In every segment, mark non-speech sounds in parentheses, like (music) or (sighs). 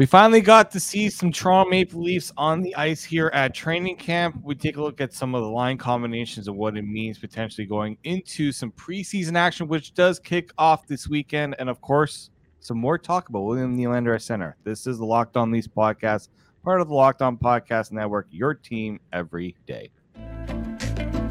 We finally got to see some Toronto Maple Leafs on the ice here at training camp. We take a look at some of the line combinations and what it means potentially going into some preseason action, which does kick off this weekend. And of course, some more talk about William Nylander at center. This is the Locked On Leafs podcast, part of the Locked On Podcast Network, your team every day.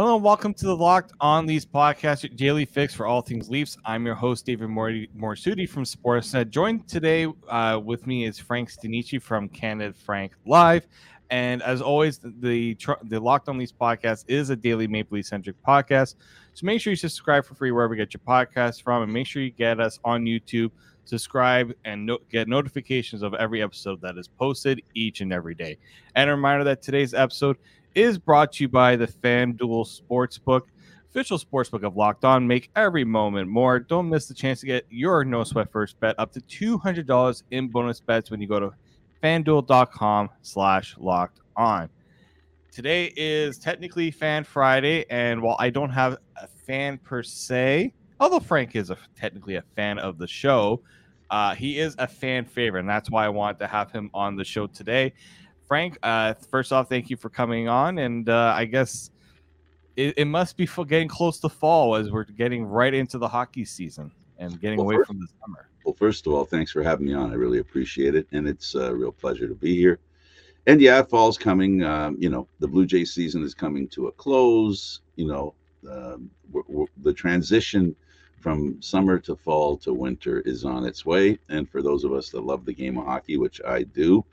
Hello and welcome to the Locked On Leafs podcast, your daily fix for all things Leafs. I'm your host, David Morassutti from Sportsnet. Joined today uh, with me is Frank Stanisci from Canada Frank Live. And as always, the the Locked On Leafs podcast is a daily Maple Leaf centric podcast. So make sure you subscribe for free wherever you get your podcasts from, and make sure you get us on YouTube. Subscribe and no- get notifications of every episode that is posted each and every day. And a reminder that today's episode is brought to you by the FanDuel Sportsbook, official sportsbook of Locked On. Make every moment more. Don't miss the chance to get your no sweat first bet up to two hundred dollars in bonus bets when you go to fanduel.com slash locked on. Today is technically Fan Friday, and while I don't have a fan per se, although Frank is a, technically a fan of the show, uh, he is a fan favorite, and that's why I wanted to have him on the show today. Frank, uh, first off, thank you for coming on, and uh, I guess it, it, must be getting close to fall as we're getting right into the hockey season and getting well, away first, from the summer. Well, first of all, thanks for having me on. I really appreciate it, and it's a real pleasure to be here. And yeah, fall's coming. Um, you know, the Blue Jay season is coming to a close. You know, um, we're, we're, the transition from summer to fall to winter is on its way. And for those of us that love the game of hockey, which I do,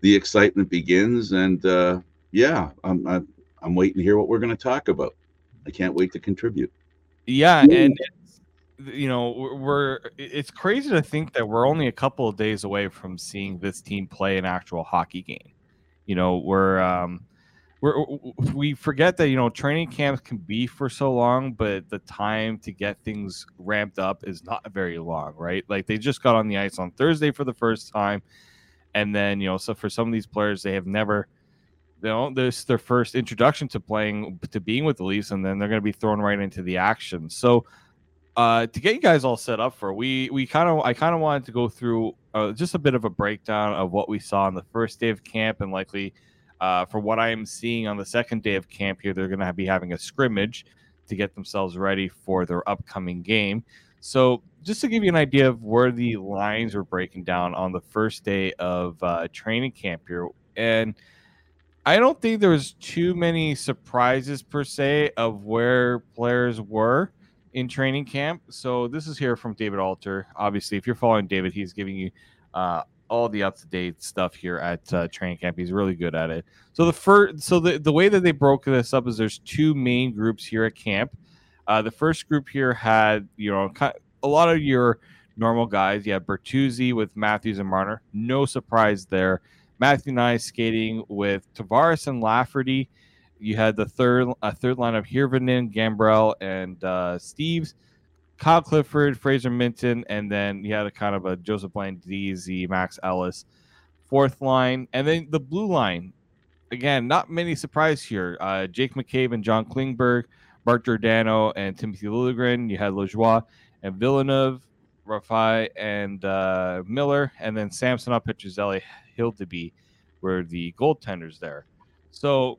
the excitement begins. And uh, yeah, I'm, I'm I'm waiting to hear what we're going to talk about. I can't wait to contribute. Yeah, and you know we're it's crazy to think that we're only a couple of days away from seeing this team play an actual hockey game you know we're um we're we forget that you know training camps can be for so long but the time to get things ramped up is not very long right like they just got on the ice on thursday for the first time and then you know so for some of these players they have never you know this is their first introduction to playing to being with the leafs and then they're going to be thrown right into the action so uh, to get you guys all set up for we we kind of I kind of wanted to go through uh, just a bit of a breakdown of what we saw on the first day of camp and likely uh, for what I am seeing on the second day of camp here they're going to be having a scrimmage to get themselves ready for their upcoming game. So just to give you an idea of where the lines were breaking down on the first day of uh, training camp here and. I don't think there was too many surprises per se of where players were in training camp. So this is here from David Alter. Obviously, if you're following David, he's giving you uh, all the up to date stuff here at uh, training camp. He's really good at it. So the first, so the the way that they broke this up is there's two main groups here at camp. Uh, the first group here had you know a lot of your normal guys. You have Bertuzzi with Matthews and Marner. No surprise there. Matthew I skating with Tavares and Lafferty you had the third a third line of Hirvonen, Gambrell, and uh, Steeves, Kyle Clifford, Fraser Minten, and then you had a kind of a Joseph d z Max Ellis. Fourth line, and then the blue line. Again, not many surprise here. Uh, Jake McCabe and John Klingberg, Mark Giordano and Timothy Liljegren. You had Lajoie and Villeneuve, Rifai and uh, Miller, and then Samsonov, Petruzzelli, Hildeby were the goaltenders there. So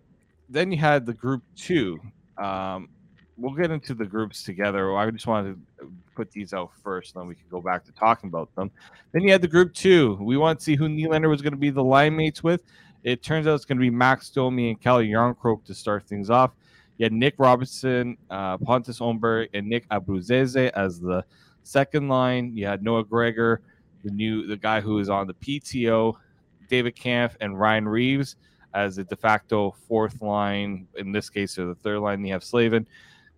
then you had the group two. Um, we'll get into the groups together. I just wanted to put these out first, and then we can go back to talking about them. Then you had the group two. We want to see who Nylander was going to be the line mates with. It turns out it's going to be Max Domi and Calle Jarnkrok to start things off. You had Nick Robertson, uh, Pontus Holmberg, and Nick Abruzzese as the second line. You had Noah Gregor, the new the guy who is on the PTO, David Kämpf, and Ryan Reaves as the de facto fourth line. In this case, or the third line, you have Slavin,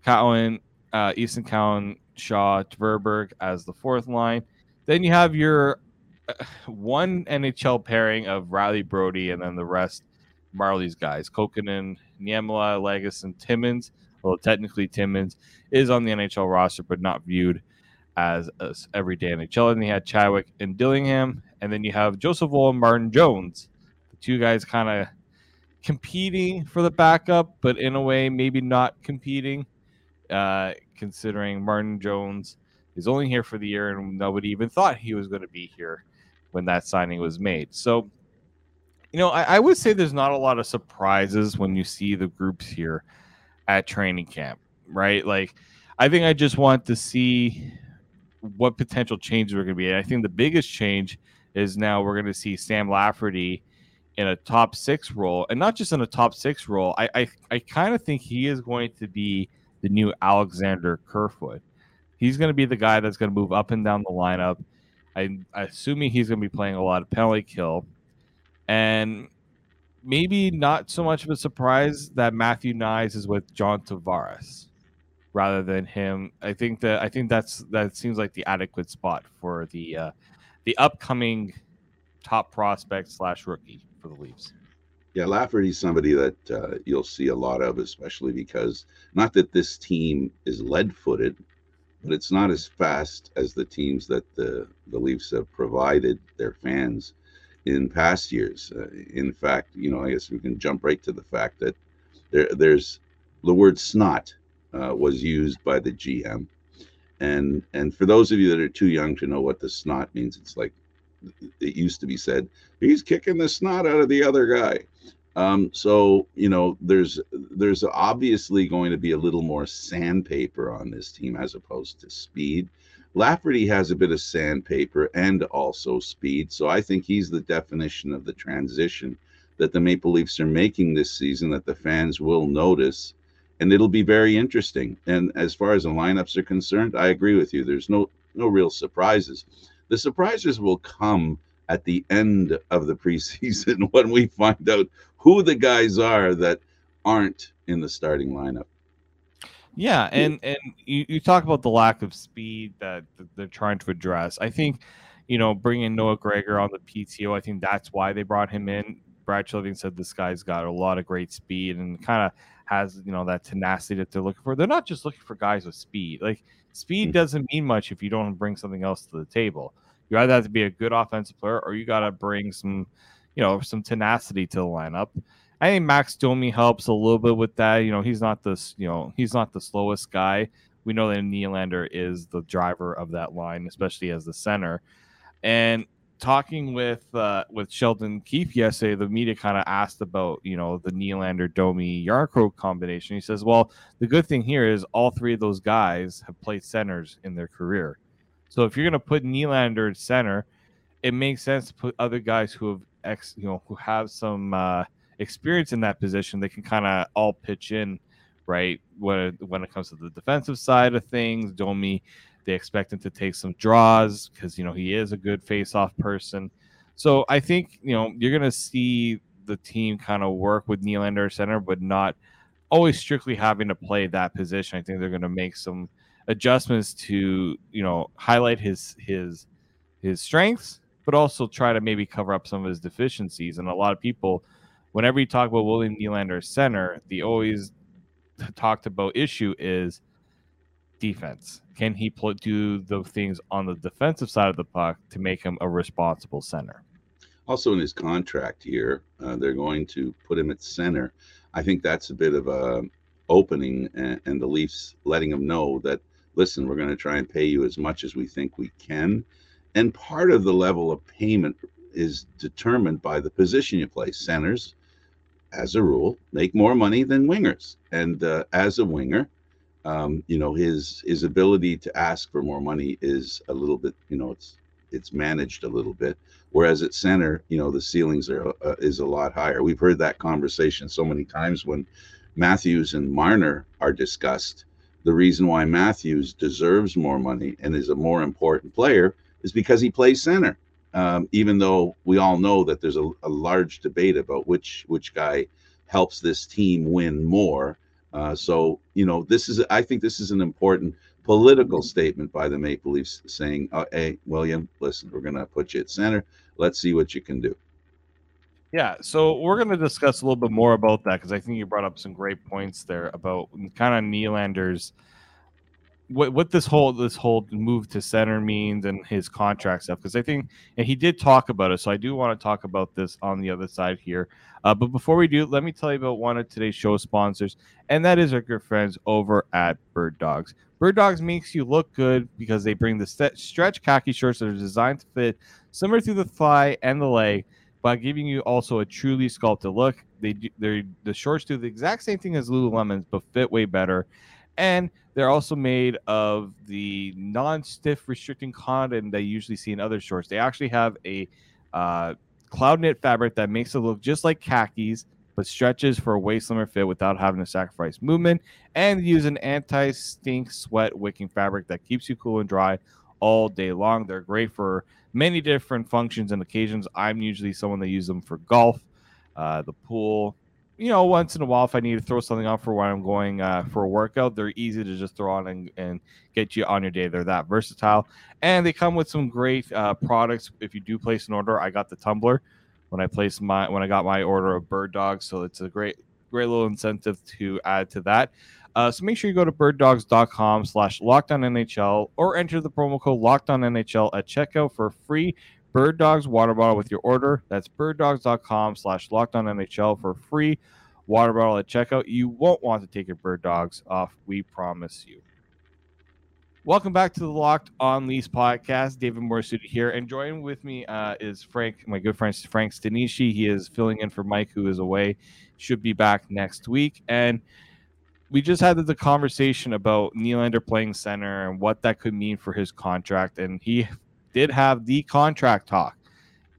Cowan, uh, Easton Cowan, Shaw, Tverberg as the fourth line. Then you have your uh, one NHL pairing of Rielly Brodie and then the rest Marlies guys, Kokkonen, Niemela, Legas, and Timmins. Well, technically Timmins is on the NHL roster, but not viewed as, as everyday NHL. And you had Chadwick and Dillingham, and then you have Joseph Woll and Martin Jones. The two guys kind of competing for the backup, but in a way, maybe not competing, uh, considering Martin Jones is only here for the year and nobody even thought he was going to be here when that signing was made. So, you know, I, I, would say there's not a lot of surprises when you see the groups here at training camp, right? Like, I think I just want to see what potential changes are going to be. I think the biggest change is now we're going to see Sam Lafferty in a top six role, and not just in a top six role. I I, I kind of think he is going to be the new Alexander Kerfoot. He's going to be the guy that's going to move up and down the lineup. I, am assuming he's going to be playing a lot of penalty kill, and maybe not so much of a surprise that Matthew Knies is with John Tavares rather than him. I think that I think that's that seems like the adequate spot for the uh, the upcoming top prospect slash rookie for the Leafs. Yeah, Lafferty's somebody that uh, you'll see a lot of, especially because not that this team is lead-footed, but it's not as fast as the teams that the the Leafs have provided their fans in past years. Uh, in fact, you know, I guess we can jump right to the fact that there there's the word snot uh, was used by the GM. And and for those of you that are too young to know what the snot means, it's like it used to be said, he's kicking the snot out of the other guy. Um, so you know, there's there's obviously going to be a little more sandpaper on this team as opposed to speed. Lafferty has a bit of sandpaper and also speed, so I think he's the definition of the transition that the Maple Leafs are making this season that the fans will notice and it'll be very interesting. And as far as the lineups are concerned, I agree with you. There's no no real surprises. The surprises will come at the end of the (laughs) preseason when we find out who the guys are that aren't in the starting lineup. Yeah, and and you, you talk about the lack of speed that they're trying to address. I think, you know, bringing Noah Gregor on the PTO, I think that's why they brought him in. Brad Treliving said this guy's got a lot of great speed and kind of has you know that tenacity that they're looking for. They're not just looking for guys with speed. Like speed hmm. doesn't mean much if you don't bring something else to the table. You either have to be a good offensive player or you got to bring some, you know, some tenacity to the lineup. I think Max Domi helps a little bit with that. You know, he's not this, you know, he's not the slowest guy. We know that Nylander is the driver of that line, especially as the center. And talking with uh, with Sheldon Keefe yesterday, the media kind of asked about you know the Nylander Domi Jarnkrok combination. He says, well, the good thing here is all three of those guys have played centers in their career. So if you're going to put Nylander at center, it makes sense to put other guys who have ex, you know, who have some uh, experience in that position. They can kind of all pitch in, right? When when it comes to the defensive side of things, Domi they expect him to take some draws because you know he is a good face-off person. So I think you know you're gonna see the team kind of work with Nylander center, but not always strictly having to play that position. I think they're gonna make some adjustments to you know highlight his his his strengths, but also try to maybe cover up some of his deficiencies. And a lot of people, whenever you talk about William Nylander center, the always talked about issue is defense. Can he pl- do the things on the defensive side of the puck to make him a responsible center? Also, in his contract here, uh, they're going to put him at center. I think that's a bit of a opening, and, and the Leafs letting him know that listen, we're going to try and pay you as much as we think we can. And part of the level of payment is determined by the position you play. Centers, as a rule, make more money than wingers. And uh, as a winger, um, you know his his ability to ask for more money is a little bit you know it's it's managed a little bit. Whereas at center you know the ceilings are uh, is a lot higher. We've heard that conversation so many times when matthews and marner are discussed. The reason why matthews deserves more money and is a more important player is because he plays center um, even though we all know that there's a, a large debate about which which guy helps this team win more uh, so, you know, this is, I think this is an important political statement by the Maple Leafs saying, oh, hey, William, listen, we're going to put you at center. Let's see what you can do. Yeah, so we're going to discuss a little bit more about that because I think you brought up some great points there about kind of Nylander's what what this whole this whole move to center means and his contract stuff because I think and he did talk about it so I do want to talk about this on the other side here. Uh, but before we do let me tell you about one of today's show sponsors and that is our good friends over at Bird Dogs. Bird Dogs makes you look good because they bring the st- stretch khaki shorts that are designed to fit similar to the thigh and the leg by giving you also a truly sculpted look. They they the shorts do the exact same thing as Lululemons but fit way better and they're also made of the non-stiff restricting cotton that you usually see in other shorts. They actually have a uh, cloud knit fabric that makes it look just like khakis, but stretches for a way slimmer fit without having to sacrifice movement. And use an anti-stink sweat wicking fabric that keeps you cool and dry all day long. They're great for many different functions and occasions. I'm usually someone that uses them for golf, uh, the pool, you know, once in a while, if I need to throw something on for when I'm going uh, for a workout, they're easy to just throw on and, and get you on your day. They're that versatile, and they come with some great uh, products. If you do place an order, I got the tumbler when I placed my when I got my order of bird dogs, so it's a great great little incentive to add to that. Uh, so make sure you go to birddogs.com slash lockedon NHL or enter the promo code lockedon NHL at checkout for free Bird Dogs water bottle with your order. That's birddogs.com slash lockedon NHL for free water bottle at checkout. You won't want to take your Bird Dogs off. We promise you. Welcome back to the Locked on Leafs podcast. David Morassutti here, and joining with me uh, is Frank, my good friend Frank Stanisci. He is filling in for Mike, who is away. Should be back next week, and we just had the conversation about Nylander playing center and what that could mean for his contract, and he did have the contract talk.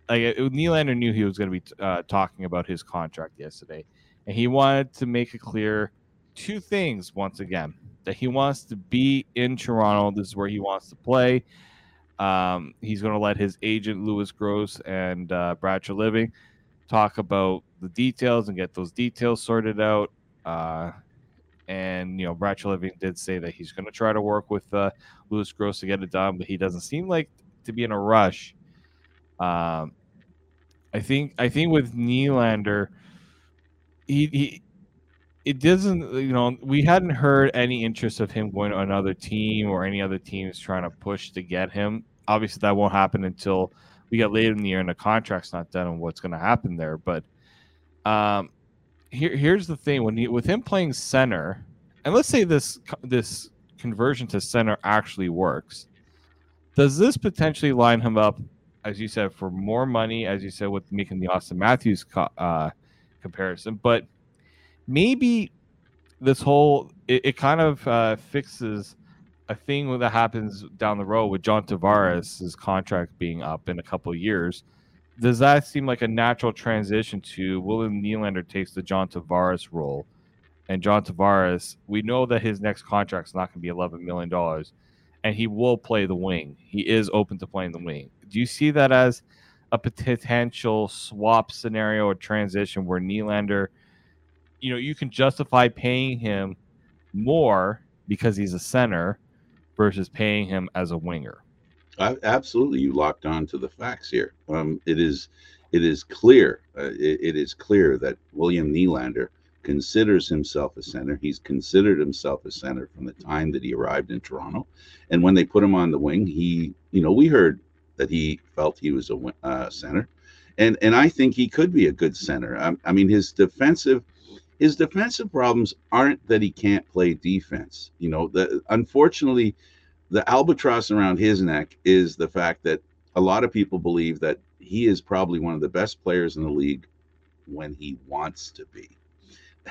Like Nylander knew he was going to be uh, talking about his contract yesterday, and he wanted to make it clear two things once again that he wants to be in Toronto. This is where he wants to play. Um, he's going to let his agent Lewis Gross and uh, Brad Treliving talk about the details and get those details sorted out. Uh, and you know, Brad Treliving did say that he's going to try to work with uh, Lewis Gross to get it done, but he doesn't seem like to be in a rush. Um, I think I think with Nylander, he, he it doesn't you know we hadn't heard any interest of him going to another team or any other teams trying to push to get him. Obviously, that won't happen until we get later in the year and the contract's not done and what's going to happen there. But um, here here's the thing: when he, with him playing center, and let's say this this conversion to center actually works, does this potentially line him up, as you said, for more money, as you said, with making the Auston Matthews co- uh, comparison? But maybe this whole it, it kind of uh, fixes a thing that happens down the road with John Tavares' contract being up in a couple of years. Does that seem like a natural transition to William Nylander takes the John Tavares role? And John Tavares, we know that his next contract is not going to be $11 million and he will play the wing. He is open to playing the wing. Do you see that as a potential swap scenario or transition where Nylander, you know, you can justify paying him more because he's a center versus paying him as a winger? I, absolutely, you locked on to the facts here. Um, it is, it is clear. Uh, it, it is clear that William Nylander considers himself a center. He's considered himself a center from the time that he arrived in Toronto. And when they put him on the wing, he, you know, we heard that he felt he was a uh, center, and and I think he could be a good center. I, I mean, his defensive his defensive problems aren't that he can't play defense. You know, the unfortunately, the albatross around his neck is the fact that a lot of people believe that he is probably one of the best players in the league when he wants to be.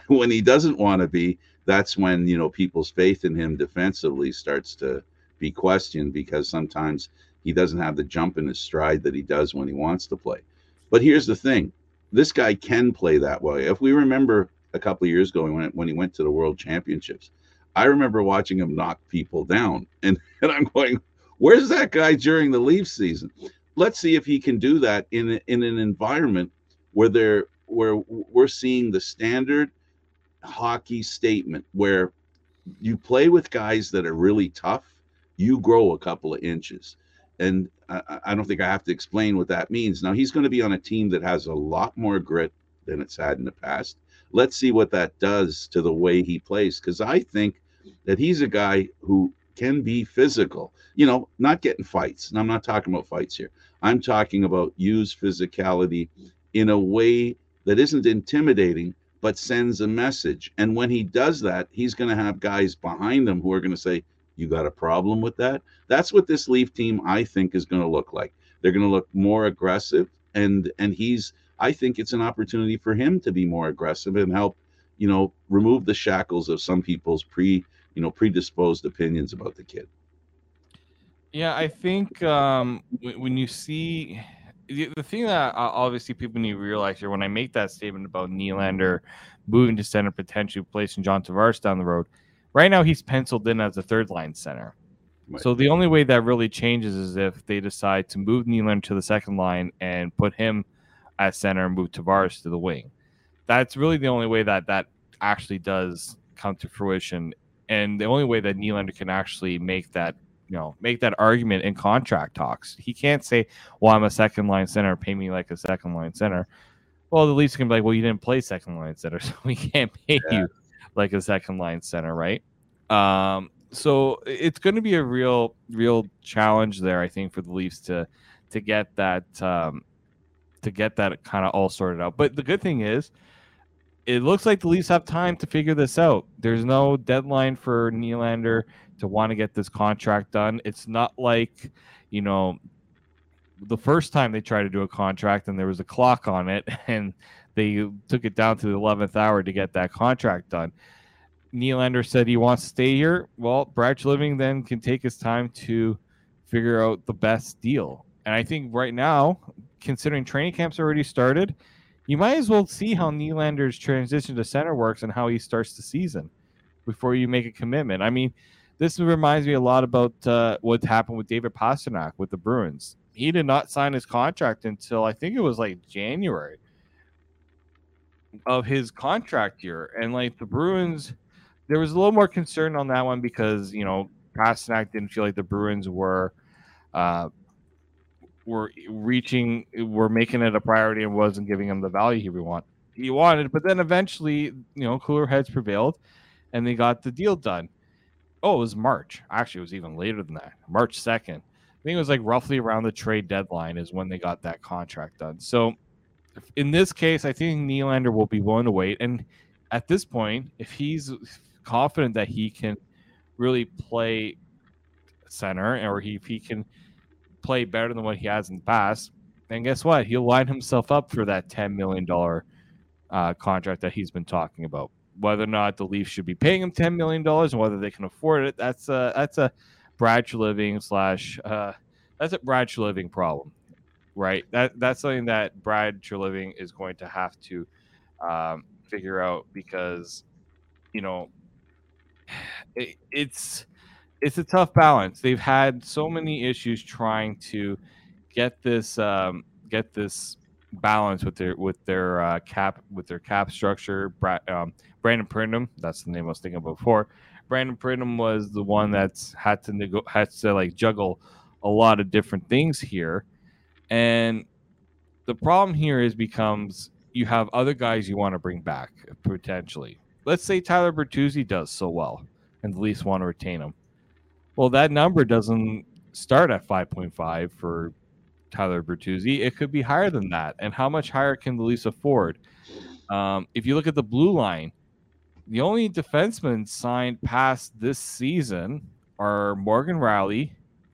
(laughs) when he doesn't want to be, that's when you know people's faith in him defensively starts to be questioned because sometimes he doesn't have the jump in his stride that he does when he wants to play. But here's the thing: this guy can play that way. If we remember a couple of years ago when when he went to the World Championships, I remember watching him knock people down, (laughs) and and I'm going, where's that guy during the Leaf season? Let's see if he can do that in in an environment where they're where we're seeing the standard hockey statement where you play with guys that are really tough, you grow a couple of inches. and I, I don't think I have to explain what that means. Now he's going to be on a team that has a lot more grit than it's had in the past. Let's see what that does to the way he plays because I think that he's a guy who can be physical. You know, not getting fights. And I'm not talking about fights here. I'm talking about use physicality in a way that isn't intimidating but sends a message. And when he does that, he's going to have guys behind him who are going to say, You got a problem with that? That's what this Leaf team, I think, is going to look like. They're going to look more aggressive. And, and he's, I think it's an opportunity for him to be more aggressive and help, you know, remove the shackles of some people's pre, you know, predisposed opinions about the kid. Yeah, I think um, when you see the, the thing that obviously people need to realize here when I make that statement about Nylander moving to center, potentially placing John Tavares down the road, right now he's penciled in as a third line center. Right. So the only way that really changes is if they decide to move Nylander to the second line and put him at center and move Tavares to the wing. That's really the only way that that actually does come to fruition. And the only way that Nylander can actually make that you know make that argument in contract talks. He can't say, "Well, I'm a second line center. Pay me like a second line center." Well, the Leafs can be like, "Well, you didn't play second line center, (laughs) so we can't pay yeah. you like a second line center, right?" Um, so it's going to be a real, real challenge there, I think, for the Leafs to to get that um, to get that kind of all sorted out. But the good thing is, it looks like the Leafs have time to figure this out. There's no deadline for Nylander to want to get this contract done. It's not like, you know, the first time they tried to do a contract and there was a clock on it (laughs) and they took it down to the 11th hour to get that contract done. Nylander said he wants to stay here. Well, Brad Treliving then can take his time to figure out the best deal. And I think right now, considering training camps already started, you might as well see how Nylander's transition to center works and how he starts the season before you make a commitment. I mean, this reminds me a lot about uh, what happened with David Pastrnak with the Bruins. He did not sign his contract until I think it was like January of his contract year, and like the Bruins, there was a little more concern on that one because you know Pastrnak didn't feel like the Bruins were. Uh, were reaching, were making it a priority and wasn't giving him the value he want he wanted. But then eventually, you know, cooler heads prevailed, and they got the deal done oh, it was March. Actually, it was even later than that. March 2nd. I think it was like roughly around the trade deadline is when they got that contract done. So in this case, I think Nylander will be willing to wait. And at this point, if he's confident that he can really play center or he, if he can play better than what he has in the past, then guess what? He'll line himself up for that $10 million uh, contract that he's been talking about whether or not the Leafs should be paying him ten million dollars and whether they can afford it. That's a that's a Brad Treliving slash uh, that's a Brad Treliving problem, right? That that's something that Brad Treliving is going to have to um, figure out because you know (sighs) it, it's it's a tough balance. They've had so many issues trying to get this um, get this balance with their with their uh, cap with their cap structure. Um, Brandon Pridham, that's the name I was thinking before. Brandon Pridham was the one that's had to had to like juggle a lot of different things here, and the problem here is becomes you have other guys you want to bring back potentially. Let's say Tyler Bertuzzi does so well, and the Leafs want to retain him. Well, that number doesn't start at 5.5 for Tyler Bertuzzi. It could be higher than that. And how much higher can the Leafs afford? Um, if you look at the blue line, the only defensemen signed past this season are Morgan Rielly,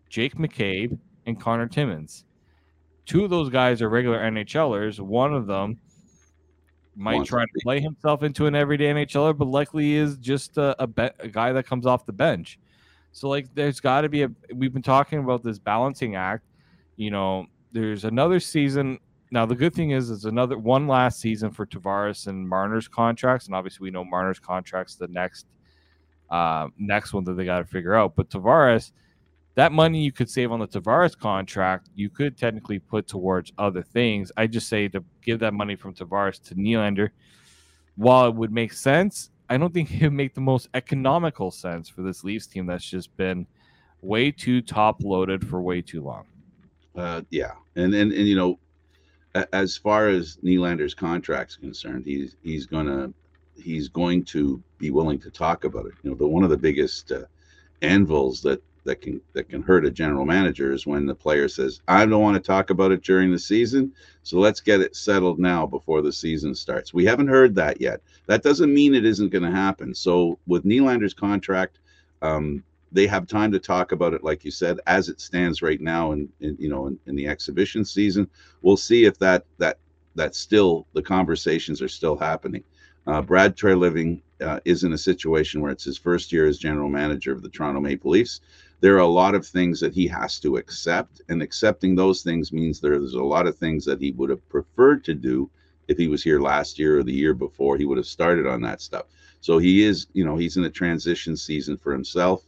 Jake McCabe, and Connor Timmins. Two of those guys are regular NHLers. One of them might try to play himself into an everyday NHLer, but likely is just a, a, be- a guy that comes off the bench. So, like, there's got to be a. We've been talking about this balancing act you know, there's another season. Now the good thing is, it's another one last season for Tavares and Marner's contracts, and obviously we know Marner's contracts the next uh, next one that they got to figure out. But Tavares, that money you could save on the Tavares contract, you could technically put towards other things. I just say to give that money from Tavares to Nylander, while it would make sense, I don't think (laughs) it would make the most economical sense for this Leafs team that's just been way too top loaded for way too long. Uh, yeah, and and and you know, as far as Nylander's contract's concerned, he's he's gonna he's going to be willing to talk about it. You know, the one of the biggest uh, anvils that that can that can hurt a general manager is when the player says, "I don't want to talk about it during the season, so let's get it settled now before the season starts." We haven't heard that yet. That doesn't mean it isn't going to happen. So with Nylander's contract, um, they have time to talk about it, like you said, as it stands right now, and you know, in, in the exhibition season, we'll see if that that that still the conversations are still happening. Uh, Brad Treliving uh, is in a situation where it's his first year as general manager of the Toronto Maple Leafs. There are a lot of things that he has to accept and accepting those things means there's a lot of things that he would have preferred to do if he was here last year or the year before he would have started on that stuff. So he is you know he's in a transition season for himself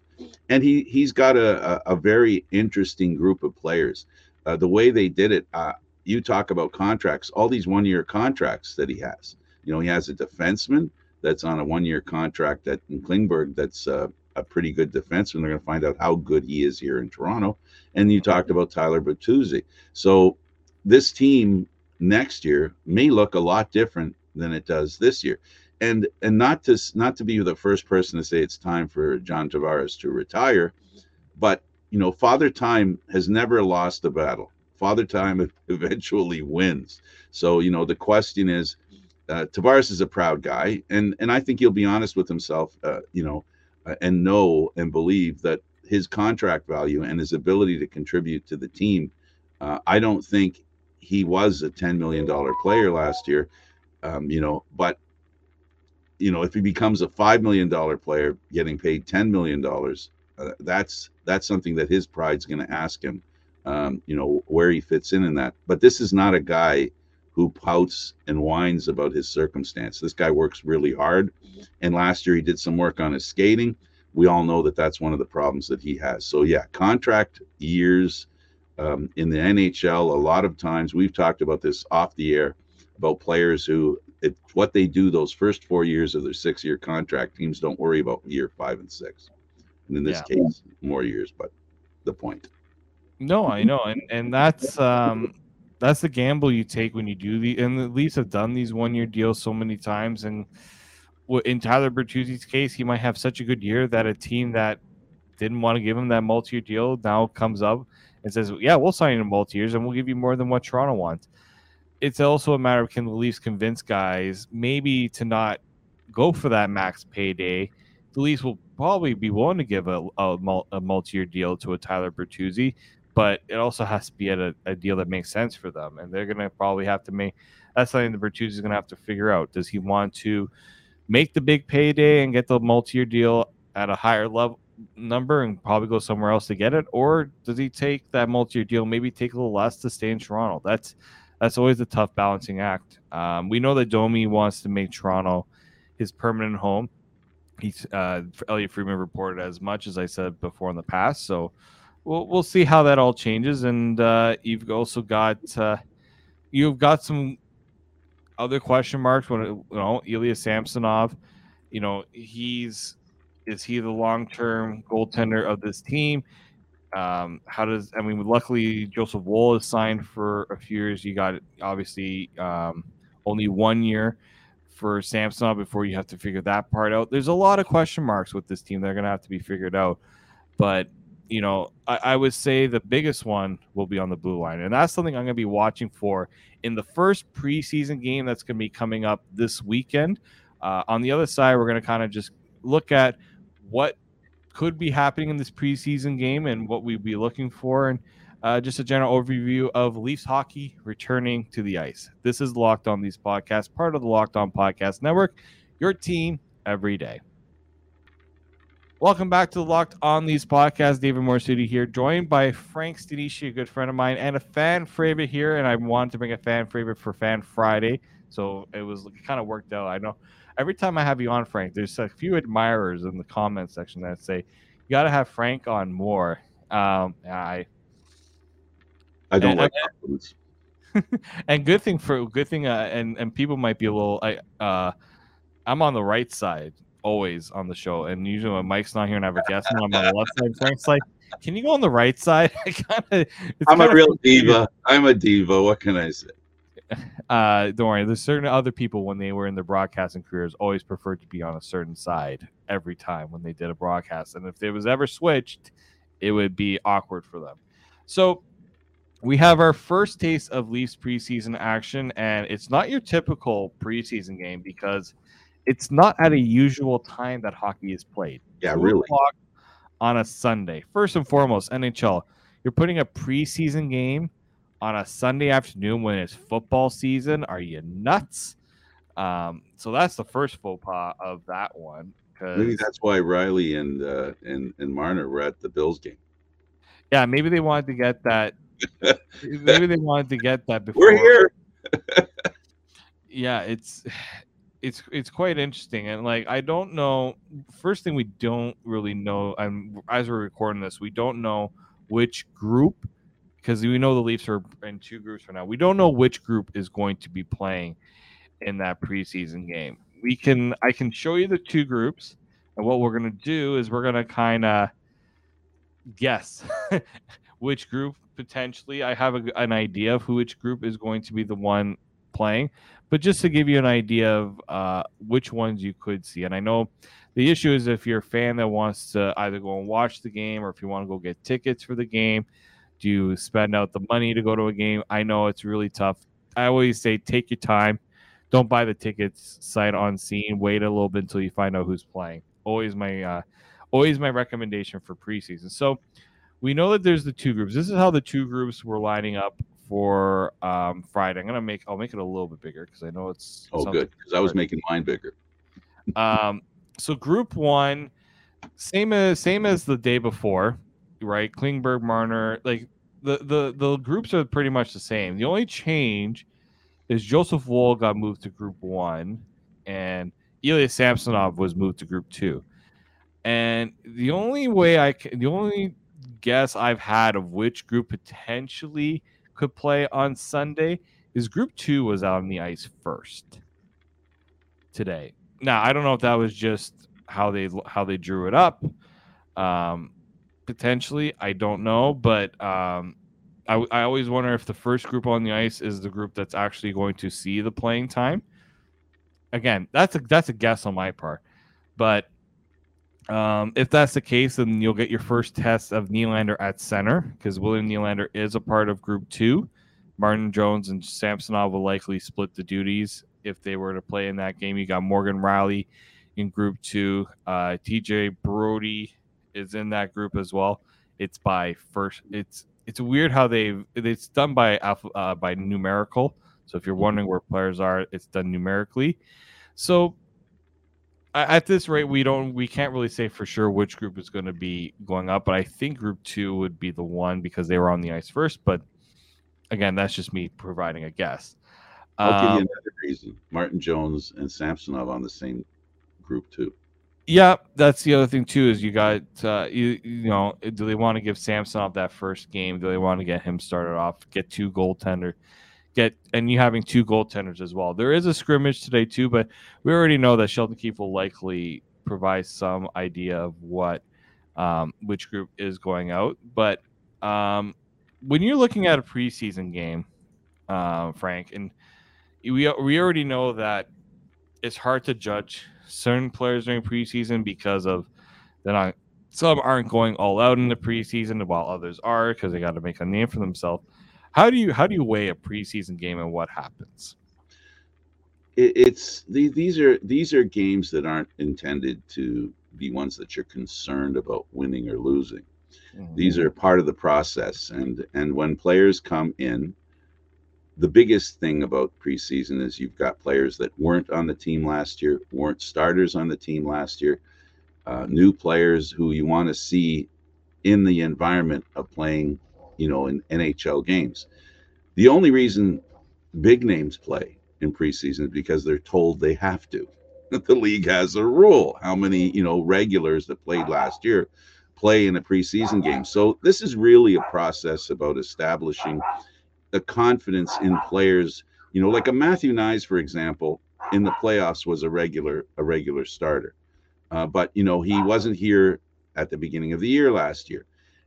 and he he's got a, a, a very interesting group of players uh, the way they did it uh, you talk about contracts all these one year contracts that he has you know he has a defenseman that's on a one year contract at in Klingberg that's uh, a pretty good defenseman. They're going to find out how good he is here in Toronto. And you talked about Tyler Bertuzzi. So this team next year may look a lot different than it does this year. And and not to not to be the first person to say it's time for John Tavares to retire, but you know, Father Time has never lost a battle. Father Time (laughs) eventually wins. So you know, the question is, uh, Tavares is a proud guy, and and I think he'll be honest with himself. Uh, you know, uh, and know and believe that his contract value and his ability to contribute to the team. Uh, I don't think he was a $10 million player last year, um, you know, but, you know, if he becomes a $5 million player getting paid $10 million, uh, that's, that's something that his pride's going to ask him, um, you know, where he fits in in that. But this is not a guy who pouts and whines about his circumstance. This guy works really hard. And last year he did some work on his skating. We all know that that's one of the problems that he has. So, yeah, contract years um, in the NHL, a lot of times we've talked about this off the air about players who, it, what they do those first four years of their six year contract, teams don't worry about year five and six. And in this yeah. case, more years, but the point. No, I know. And, and that's, um, that's the gamble you take when you do the and the Leafs have done these one year deals so many times and in Tyler Bertuzzi's case he might have such a good year that a team that didn't want to give him that multi-year deal now comes up and says yeah we'll sign you in multi-years and we'll give you more than what Toronto wants it's also a matter of can the Leafs convince guys maybe to not go for that max payday the Leafs will probably be willing to give a, a, multi-year deal to a Tyler Bertuzzi but it also has to be at a, a deal that makes sense for them. And they're going to probably have to make that's something the Bertuzzi is going to have to figure out. Does he want to make the big payday and get the multi year deal at a higher level? number and probably go somewhere else to get it or does he take that multi-year deal maybe take a little less to stay in toronto that's that's always a tough balancing act um, we know that domi wants to make toronto his permanent home he's uh, elliotte friedman reported as much as i said before in the past so we'll we'll see how that all changes. And uh, you've also got uh, you've got some other question marks. When you know Ilya Samsonov, you know he's is he the long term goaltender of this team? Um, how does I mean? Luckily, Joseph Woll is signed for a few years. You got obviously um, only one year for Samsonov before you have to figure that part out. There's a lot of question marks with this team. They're going to have to be figured out. But you know, I, I, would say the biggest one will be on the blue line. And that's something I'm going to be watching for in the first preseason game that's going to be coming up this weekend. Uh, on the other side, we're going to kind of just look at what could be happening in this preseason game and what we'd be looking for. And uh, just a general overview of Leafs hockey returning to the ice. This is Locked On Leafs Podcasts, part of the Locked On Podcast Network, your team every day. Welcome back to the Locked On Leafs podcasts. David Morassutti here, joined by Frank Stanisci, a good friend of mine, and a fan favorite here. And I wanted to bring a fan favorite for Fan Friday, so it was kind of worked out. I know every time I have you on, Frank, there's a few admirers in the comment section that say you got to have Frank on more. Um, I I don't like compliments. (laughs) and good thing for good thing, uh, and and people might be a little. I uh, I'm on the right side always on the show. And usually when Mike's not here and I have a guest, I'm on the left side. Frank's like, can you go on the right side? (laughs) kinda, I'm a real diva. I'm a diva. What can I say? (laughs) Uh, don't worry. There's certain other people when they were in their broadcasting careers always preferred to be on a certain side every time when they did a broadcast, and if it was ever switched, it would be awkward for them. So we have our first taste of Leafs preseason action, and it's not your typical preseason game because it's not at a usual time that hockey is played. Yeah, really. On a Sunday. First and foremost, NHL, you're putting a preseason game on a Sunday afternoon when it's football season. Are you nuts? Um, so that's the first faux pas of that one. Maybe that's why Rielly and uh, and and Marner were at the Bills game. Yeah, maybe they wanted to get that. (laughs) maybe they wanted to get that before. We're here. (laughs) yeah, it's it's it's quite interesting and like i don't know first thing we don't really know and as we're recording this we don't know which group because we know the leafs are in two groups for now we don't know which group is going to be playing in that preseason game we can i can show you the two groups and what we're going to do is we're going to kind of guess (laughs) which group potentially i have a, an idea of who which group is going to be the one playing but just to give you an idea of uh, which ones you could see. And I know the issue is if you're a fan that wants to either go and watch the game or if you want to go get tickets for the game, do you spend out the money to go to a game? I know it's really tough. I always say take your time. Don't buy the tickets sight on scene. Wait a little bit until you find out who's playing. Always my uh, always my recommendation for preseason. So we know that there's the two groups. This is how the two groups were lining up for um, Friday. I'm gonna make I'll make it a little bit bigger because I know it's oh good because I was making mine bigger. um, so Group One, same as same as the day before, right? Klingberg, Marner, like the the the groups are pretty much the same. The only change is Joseph Woll got moved to Group One, and Ilya Samsonov was moved to Group Two. And the only way I can, the only guess I've had of which group potentially could play on Sunday is Group Two was out on the ice first today. Now I don't know if that was just how they how they drew it up. Um, potentially, I don't know, but um, I, I always wonder if the first group on the ice is the group that's actually going to see the playing time. Again, that's a that's a guess on my part, but um, if that's the case, then you'll get your first test of Nylander at center because William Nylander is a part of Group Two. Martin Jones and Samsonov will likely split the duties if they were to play in that game. You got Morgan Rielly in Group Two. Uh, TJ Brodie is in that group as well. It's by first. It's it's weird how they it's done by alpha, uh, by numerical. So if you're wondering where players are, it's done numerically. So at this rate, we don't we can't really say for sure which group is going to be going up, but I think Group Two would be the one because they were on the ice first. But again, that's just me providing a guess. I'll um, give you um, another reason: Martin Jones and Samsonov on the same group too. Yeah, that's the other thing too. Is you got uh, you you know do they want to give Samsonov that first game? Do they want to get him started off? Get two goaltender get and you having two goaltenders as well. There is a scrimmage today too, but we already know that Sheldon Keefe will likely provide some idea of what um, which group is going out. But um, when you're looking at a preseason game, uh, Frank, and we we already know that it's hard to judge certain players during preseason because of they're not some aren't going all out in the preseason while others are because they got to make a name for themselves. How do you how do you weigh a preseason game and what happens? It, it's the, these are these are games that aren't intended to be ones that you're concerned about winning or losing. Mm-hmm. These are part of the process, and and when players come in, the biggest thing about preseason is you've got players that weren't on the team last year, weren't starters on the team last year, uh, new players who you want to see in the environment of playing you know, in NHL games. The only reason big names play in preseason is because they're told they have to. (laughs) the league has a rule how many, you know, regulars that played last year play in a preseason game. So this is really a process about establishing the confidence in players, you know, like a Matthew Knies, for example, in the playoffs was a regular a regular starter. Uh, but you know, he wasn't here at the beginning of the year last year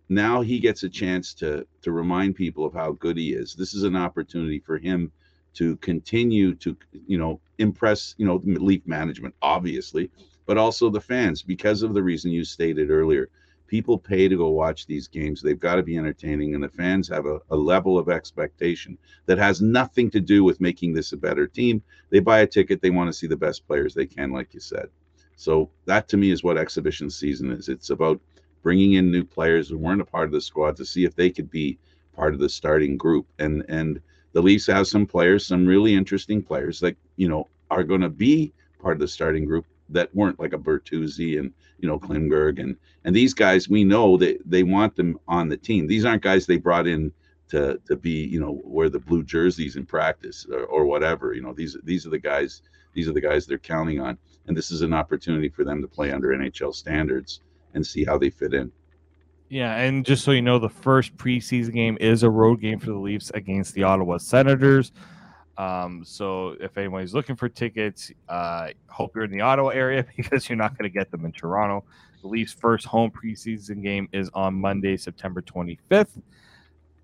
now he gets a chance to to remind people of how good he is. This is an opportunity for him to continue to you know impress you know Leaf management obviously, but also the fans because of the reason you stated earlier. People pay to go watch these games. They've got to be entertaining, and the fans have a, a level of expectation that has nothing to do with making this a better team. They buy a ticket, they want to see the best players they can, like you said. So that to me is what exhibition season is. It's about bringing in new players who weren't a part of the squad to see if they could be part of the starting group. And and the Leafs have some players, some really interesting players that you know are going to be part of the starting group that weren't like a Bertuzzi and you know Klingberg and and these guys we know that they want them on the team. These aren't guys they brought in to to be you know wear the blue jerseys in practice or, or whatever. You know these these are the guys these are the guys they're counting on, and this is an opportunity for them to play under NHL standards and see how they fit in. Yeah, and just so you know, the first preseason game is a road game for the Leafs against the Ottawa Senators. Um, so if anybody's looking for tickets, uh, hope you're in the Ottawa area (laughs) because you're not going to get them in Toronto. The Leafs' first home preseason game is on Monday, September 25th,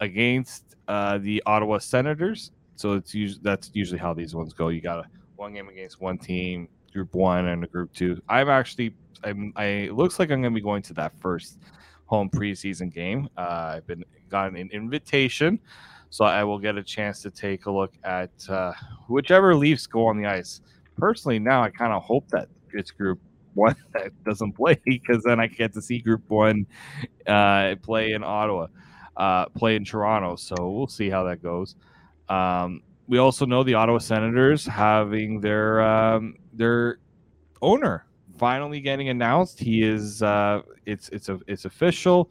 against uh, the Ottawa Senators. So it's usually that's usually how these ones go. You got a one game against one team, Group One, and a Group Two. I'm actually I'm, I it looks like I'm going to be going to that first home preseason game. Uh, I've been gotten an invitation, so I will get a chance to take a look at uh, whichever Leafs go on the ice. Personally, now I kind of hope that it's Group One (laughs) that doesn't play because then I get to see Group One uh, play in Ottawa, uh, play in Toronto. So we'll see how that goes. Um, we also know the Ottawa Senators having their um, their owner finally getting announced. He is uh, it's it's a it's official.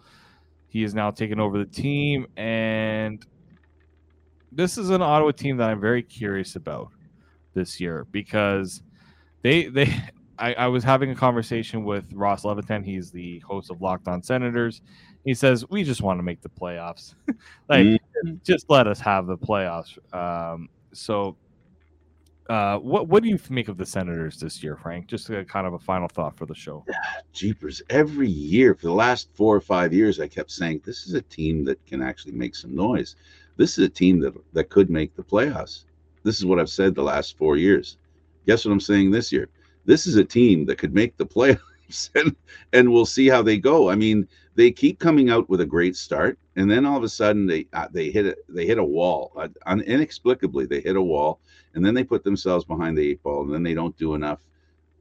He is now taking over the team, and this is an Ottawa team that I'm very curious about this year because they they (laughs) I, I was having a conversation with Ross Levitan. He's the host of Locked On Senators. He says we just want to make the playoffs. (laughs) like mm-hmm. just let us have the playoffs. Um, so uh, what what do you make of the Senators this year, Frank? Just a, kind of a final thought for the show. (sighs) Jeepers! Every year for the last four or five years, I kept saying this is a team that can actually make some noise. This is a team that that could make the playoffs. This is what I've said the last four years. Guess what I'm saying this year? This is a team that could make the (laughs) playoffs, and and we'll see how they go. I mean, they keep coming out with a great start, and then all of a sudden they uh, they hit a they hit a wall. Uh, inexplicably, they hit a wall, and then they put themselves behind the eight ball, and then they don't do enough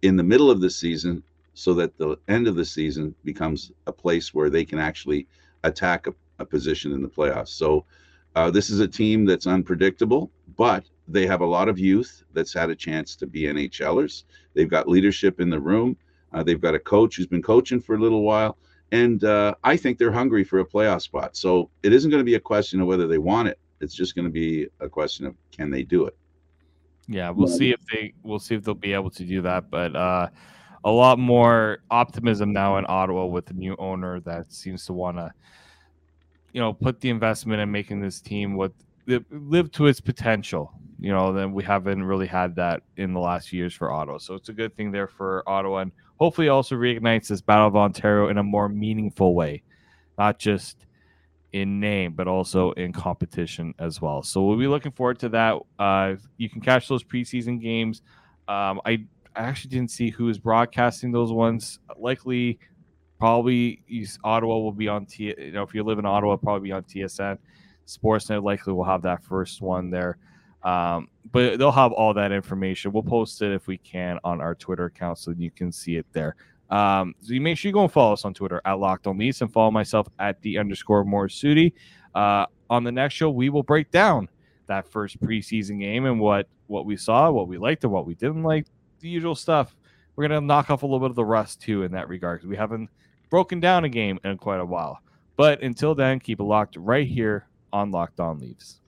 in the middle of the season, so that the end of the season becomes a place where they can actually attack a, a position in the playoffs. So uh, this is a team that's unpredictable, but they have a lot of youth that's had a chance to be NHLers. They've got leadership in the room. Uh, they've got a coach who's been coaching for a little while and uh, I think they're hungry for a playoff spot. So it isn't going to be a question of whether they want it. It's just going to be a question of can they do it. Yeah, we'll see if they we'll see if they'll be able to do that. But uh, a lot more optimism now in Ottawa with the new owner that seems to want to, you know, put the investment in making this team what live to its potential. You know, then we haven't really had that in the last years for Ottawa. So it's a good thing there for Ottawa and hopefully also reignites this Battle of Ontario in a more meaningful way, not just in name, but also in competition as well. So we'll be looking forward to that. Uh, you can catch those preseason games. Um, I, I actually didn't see who is broadcasting those ones. Likely, probably Ottawa will be on T. You know, if you live in Ottawa, probably be on TSN. Sportsnet likely will have that first one there. Um, but they'll have all that information. We'll post it if we can on our Twitter account so you can see it there. Um, so you make sure you go and follow us on Twitter at Locked On Leafs and follow myself at the underscore Morassutti. Uh, on the next show, we will break down that first preseason game and what what we saw, what we liked, and what we didn't like. The usual stuff. We're gonna knock off a little bit of the rust too in that regard because we haven't broken down a game in quite a while. But until then, keep it locked right here on Locked On Leafs.